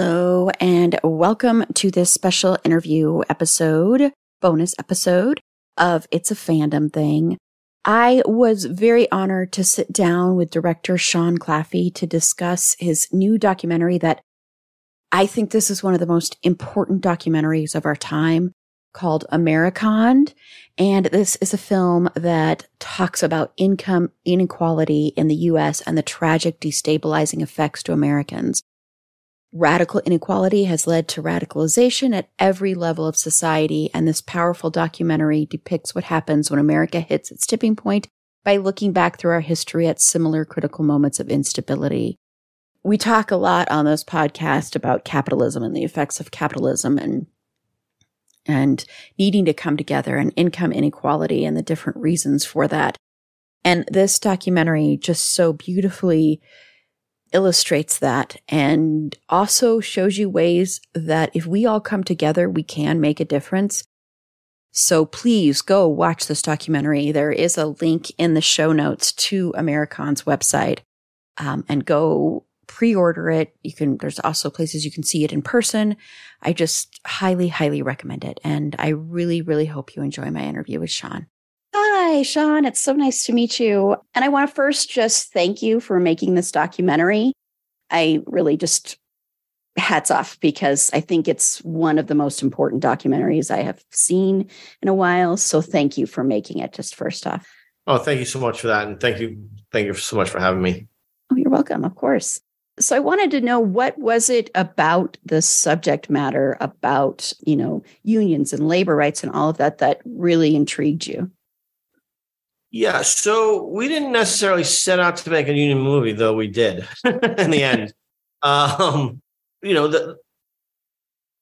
Hello, and welcome to this special interview episode, bonus episode of It's a Fandom Thing. I was very honored to sit down with director Sean Claffey to discuss his new documentary that I think this is one of the most important documentaries of our time called Americonned. And this is a film that talks about income inequality in the US and the tragic destabilizing effects to Americans. Radical inequality has led to radicalization at every level of society, and this powerful documentary depicts what happens when America hits its tipping point by looking back through our history at similar critical moments of instability. We talk a lot on this podcast about capitalism and the effects of capitalism and and needing to come together and income inequality and the different reasons for that. And this documentary just so beautifully illustrates that and also shows you ways that if we all come together, we can make a difference. So please go watch this documentary. There is a link in the show notes to Americonned's website um, and go pre-order it. You can, there's also places you can see it in person. I just highly, highly recommend it. And I really, really hope you enjoy my interview with Sean. Hi, Sean. It's so nice to meet you. And I want to first just thank you for making this documentary. I really just hats off because I think it's one of the most important documentaries I have seen in a while. So thank you for making it just first off. Oh, thank you so much for that. And thank you. Thank you so much for having me. Oh, you're welcome. Of course. So I wanted to know what was it about the subject matter about, you know, unions and labor rights and all of that that really intrigued you? Yeah, so we didn't necessarily set out to make a union movie, though we did in the end. Um, you know, the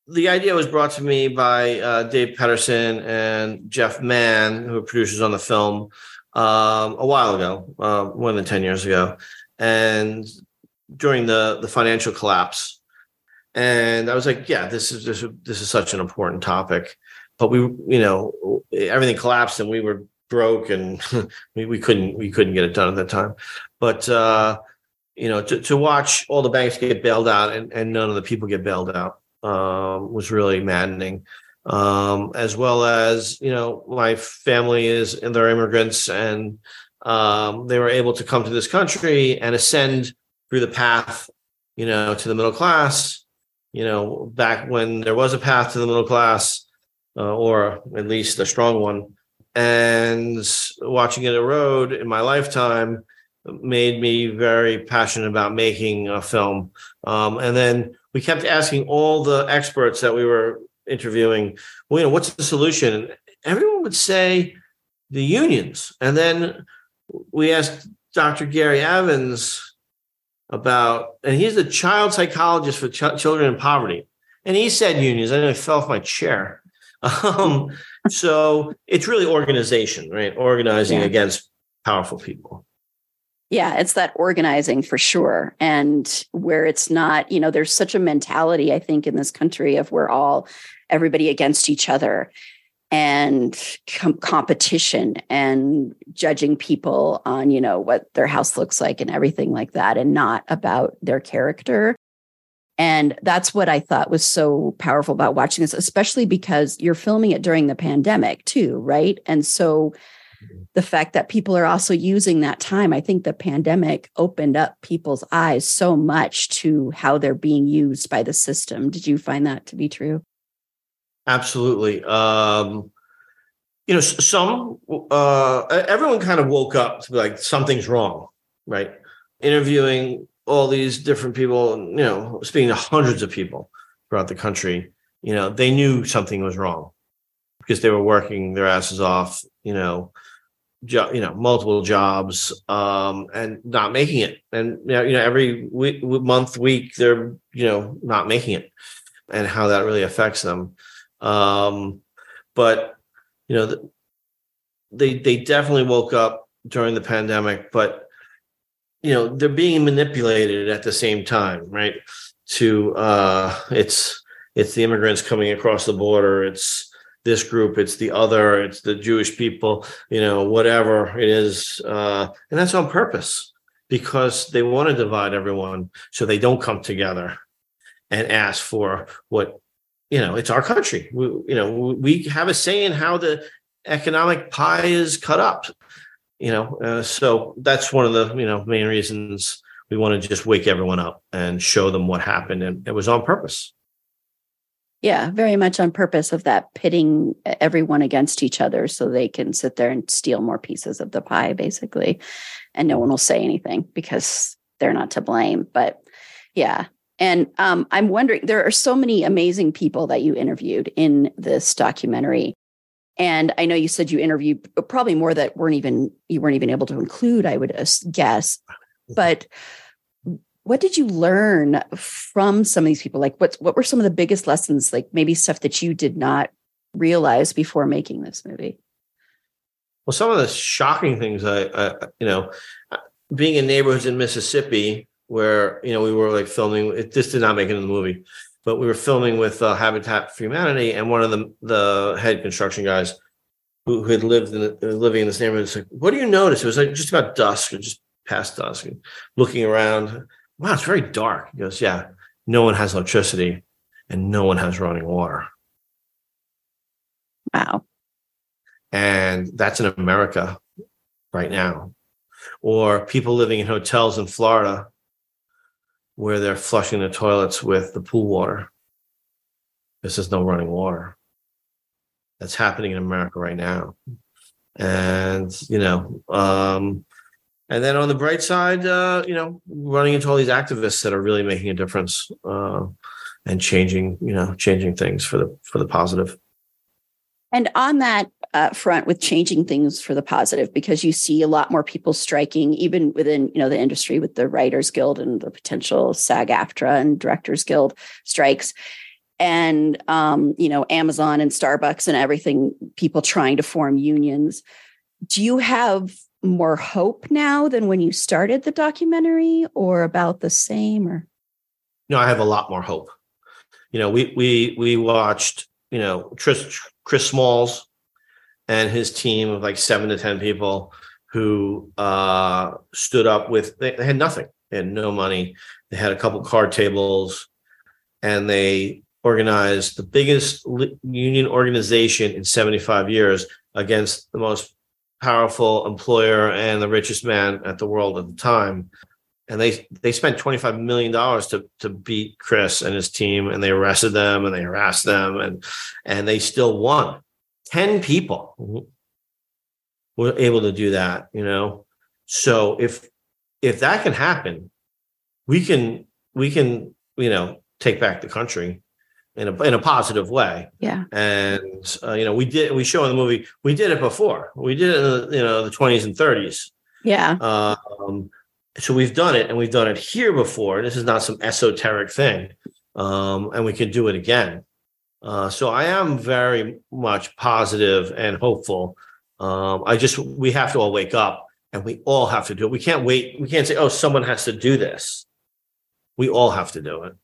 the idea was brought to me by uh, Dave Pedersen and Jeff Mann, who are producers on the film, um, a while ago, uh, more than ten years ago, and during the the financial collapse. And I was like, yeah, this is this, this is such an important topic, but we, you know, everything collapsed and we were broke and we, we couldn't we couldn't get it done at that time. But uh, you know, to, to watch all the banks get bailed out and, and none of the people get bailed out um, was really maddening. Um, as well as you know, my family is and they're immigrants and um, they were able to come to this country and ascend through the path, you know, to the middle class. You know, back when there was a path to the middle class, uh, or at least a strong one and watching it erode in my lifetime made me very passionate about making a film. Um, and then we kept asking all the experts that we were interviewing, well, you know, what's the solution? And everyone would say the unions. And then we asked Dr. Gary Evans about, and he's the child psychologist for ch- children in poverty. And he said unions. I nearly fell off my chair. Um, so it's really organization, right? Organizing yeah. against powerful people. Yeah, it's that organizing for sure. And where it's not, you know, there's such a mentality, I think, in this country of we're all everybody against each other and com- competition and judging people on, you know, what their house looks like and everything like that, and not about their character. And that's what I thought was so powerful about watching this, especially because you're filming it during the pandemic too, right? And so the fact that people are also using that time, I think the pandemic opened up people's eyes so much to how they're being used by the system. Did you find that to be true? Absolutely. Um, you know, some, uh, everyone kind of woke up to be like, something's wrong, right? Interviewing all these different people, you know, speaking to hundreds of people throughout the country, you know, they knew something was wrong because they were working their asses off, you know, jo- you know, multiple jobs, um, and not making it. And you know, you know, every week, month, week, they're you know not making it, and how that really affects them. Um, but you know, they they definitely woke up during the pandemic, but you know they're being manipulated at the same time right? To uh it's it's the immigrants coming across the border it's this group it's the other it's the jewish people you know whatever it is uh and that's on purpose because they want to divide everyone so they don't come together and ask for what you know it's our country. We, you know we have a say in how the economic pie is cut up you know uh, so that's one of the you know main reasons we want to just wake everyone up and show them what happened and it was on purpose. Yeah very much on purpose of that pitting everyone against each other so they can sit there and steal more pieces of the pie basically. And no one will say anything because they're not to blame but yeah. And um, i'm wondering there are so many amazing people that you interviewed in this documentary and I know you said you interviewed uh, probably more that weren't even you weren't even able to include, I would uh, guess. But what did you learn from some of these people? Like what what were some of the biggest lessons, like maybe stuff that you did not realize before making this movie? Well, some of the shocking things I, I you know, uh, being in neighborhoods in Mississippi where you know we were like filming. It, this did not make it in the movie, but we were filming with uh, Habitat for Humanity, and one of the the head construction guys who, who had lived in the, living in this neighborhood was like, "What do you notice?" It was like just about dusk or just past dusk, and looking around. Wow, it's very dark. He goes, "Yeah, no one has electricity, and no one has running water." Wow. And that's in America right now. Or people living in hotels in Florida where they're flushing the toilets with the pool water. This is no running water. That's happening in America right now. And, you know, um, and then on the bright side, uh, you know, running into all these activists that are really making a difference uh, and changing, you know, changing things for the for the positive. And on that uh, front with changing things for the positive, because you see a lot more people striking, even within you know the industry with the Writers Guild and the potential SAG-AFTRA and Directors Guild strikes, and um, you know Amazon and Starbucks and everything. People trying to form unions. Do you have more hope now than when you started the documentary, or about the same? Or no, I have a lot more hope. You know, we we we watched you know Chris Chris Smalls and his team of like seven to ten people who uh, stood up with they, they had nothing, they had no money, they had a couple card tables, and they organized the biggest union organization in 75 years against the most powerful employer and the richest man at the world at the time and they they spent 25 million dollars to to beat Chris and his team and they arrested them and they harassed them and and they still won. 10 people were able to do that you know? So if if that can happen we can we can you know take back the country in a in a positive way. Yeah. And uh, you know we did we show in the movie we did it before. We did it in the you know the 20s and 30s yeah. Um so we've done it and we've done it here before. This is not some esoteric thing. Um, and we can do it again. Uh, so I am very much positive and hopeful. Um, I just, we have to all wake up and we all have to do it. We can't wait. We can't say, oh, someone has to do this. We all have to do it.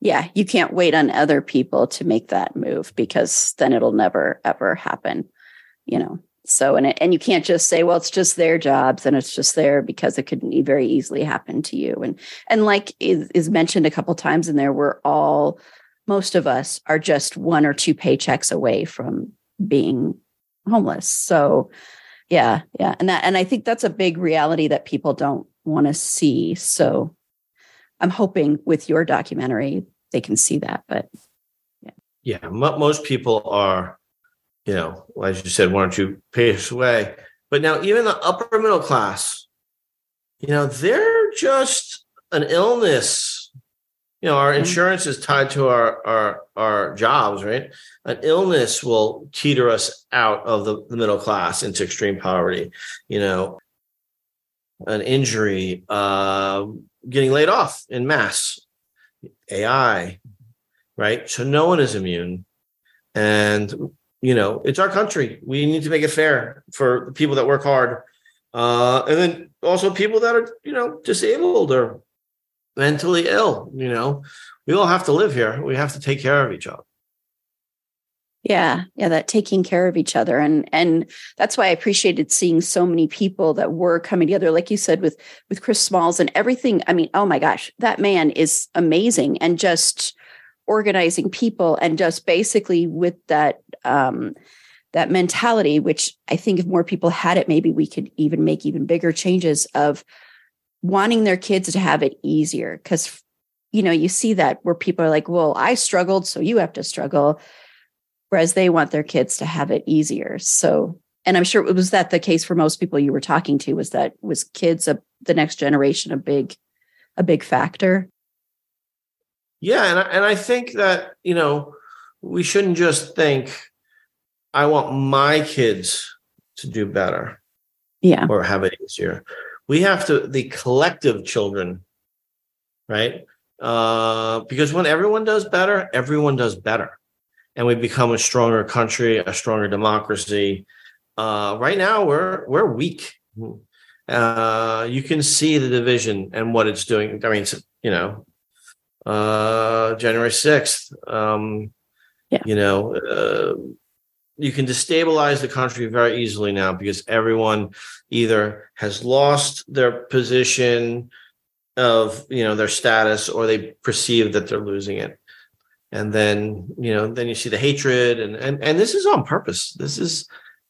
Yeah. You can't wait on other people to make that move because then it'll never, ever happen. You know, So, and it, and you can't just say, well, it's just their jobs and it's just there because it could very easily happen to you. And and like is, is mentioned a couple times in there, we're all most of us are just one or two paychecks away from being homeless. So, yeah, yeah, and that and I think that's a big reality that people don't want to see. So, I'm hoping with your documentary they can see that. But yeah, yeah, most people are you know, as you said, why don't you pay us away? But now, even the upper middle class, you know, they're just an illness. You know, our mm-hmm. insurance is tied to our our our jobs, right? An illness will teeter us out of the, the middle class into extreme poverty. You know, an injury, uh, getting laid off in mass, AI, right? So no one is immune, and you know, it's our country. We need to make it fair for the people that work hard. Uh, and then also people that are, you know, disabled or mentally ill, you know, we all have to live here. We have to take care of each other. Yeah, yeah, that taking care of each other, and and that's why I appreciated seeing so many people that were coming together, like you said with with Chris Smalls and everything. I mean, oh my gosh, that man is amazing, and just organizing people and just basically with that um, that mentality which i think if more people had it maybe we could even make even bigger changes of wanting their kids to have it easier. Because you know you see that where people are like well i struggled so you have to struggle whereas they want their kids to have it easier. So and i'm sure it was that the case for most people you were talking to was that was kids a, the next generation a big a big factor yeah, and I, and I think that you know we shouldn't just think I want my kids to do better, yeah, or have it easier. We have to the collective children, right? Uh, because when everyone does better, everyone does better, and we become a stronger country, a stronger democracy. Uh, right now, we're we're weak. Uh, you can see the division and what it's doing. I mean, you know, uh, January 6th. Um, yeah. You know, uh, you can destabilize the country very easily now because everyone either has lost their position of, you know, their status or they perceive that they're losing it. And then, you know, then you see the hatred and, and, and this is on purpose. This is,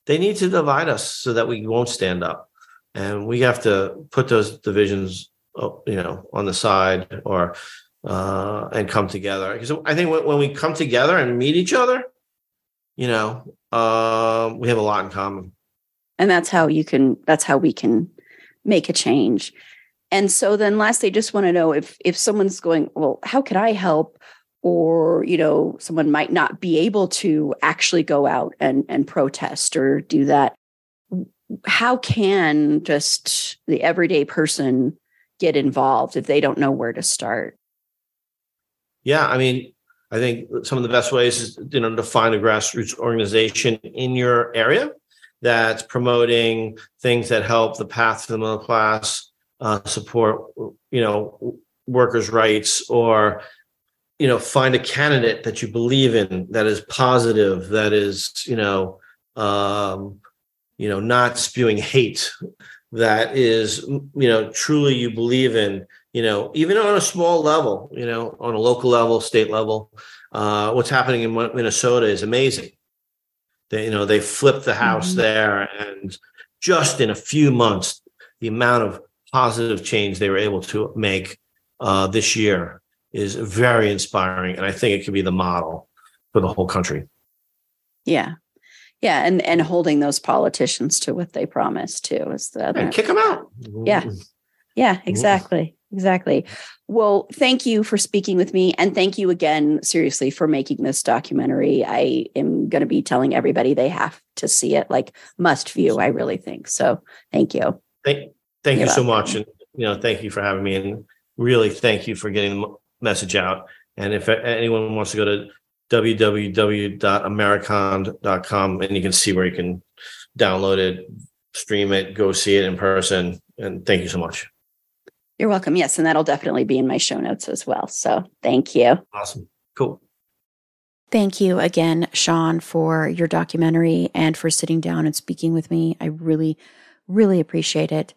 they need to divide us so that we won't stand up. And we have to put those divisions, uh, you know, on the side or uh, and come together. Because I think when, when, we come together and meet each other, you know, uh, we have a lot in common. And that's how you can. That's how we can make a change. And so then, lastly, just want to know if if someone's going, well, how can I help? Or you know, someone might not be able to actually go out and and protest or do that. How can just the everyday person get involved if they don't know where to start? Yeah, I mean, I think some of the best ways is you know to find a grassroots organization in your area that's promoting things that help the path to the middle class, uh, support you know workers' rights, or you know find a candidate that you believe in that is positive, that is you know um, you know not spewing hate, that is you know truly you believe in you know, even on a small level, you know, on a local level, state level, uh, what's happening in Minnesota is amazing. They, you know, they flipped the house mm-hmm. there, and just in a few months, the amount of positive change they were able to make uh, this year is very inspiring, and I think it could be the model for the whole country. Yeah, yeah, and and holding those politicians to what they promised too is the other. And kick them out. Yeah, yeah, exactly. Exactly. Well, thank you for speaking with me. And thank you again, seriously, for making this documentary. I am going to be telling everybody they have to see it, like must view, I really think. So thank you. Thank, thank you so much. And, you know, thank you for having me. And really thank you for getting the message out. And if anyone wants to go to www.americonned.com and you can see where you can download it, stream it, go see it in person. And thank you so much. You're welcome. Yes. And that'll definitely be in my show notes as well. So thank you. Awesome. Cool. Thank you again, Sean, for your documentary and for sitting down and speaking with me. I really, really appreciate it.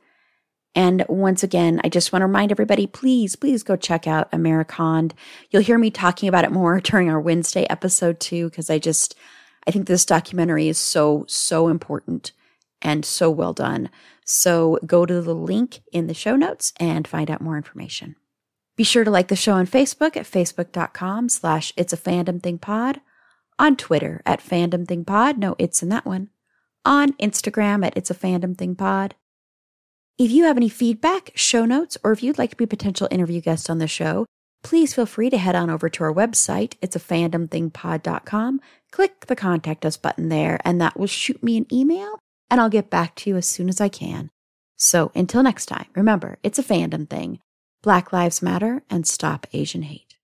And once again, I just want to remind everybody please, please go check out Americonned. You'll hear me talking about it more during our Wednesday episode too, because I just, I think this documentary is so, so important and so well done. So go to the link in the show notes and find out more information. Be sure to like the show on Facebook at facebook.com slash it's a fandom thing pod, on Twitter at fandom thing pod, no it's in that one, on Instagram at it's a fandom thing pod. If you have any feedback, show notes, or if you'd like to be a potential interview guest on the show, please feel free to head on over to our website. It's a fandomthingpod.com. Click the contact us button there, and that will shoot me an email, and I'll get back to you as soon as I can. So until next time, remember, it's a fandom thing. Black Lives Matter and Stop Asian Hate.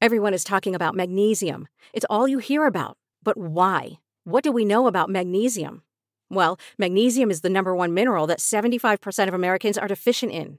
Everyone is talking about magnesium. It's all you hear about. But why? What do we know about magnesium? Well, magnesium is the number one mineral that 75% of Americans are deficient in.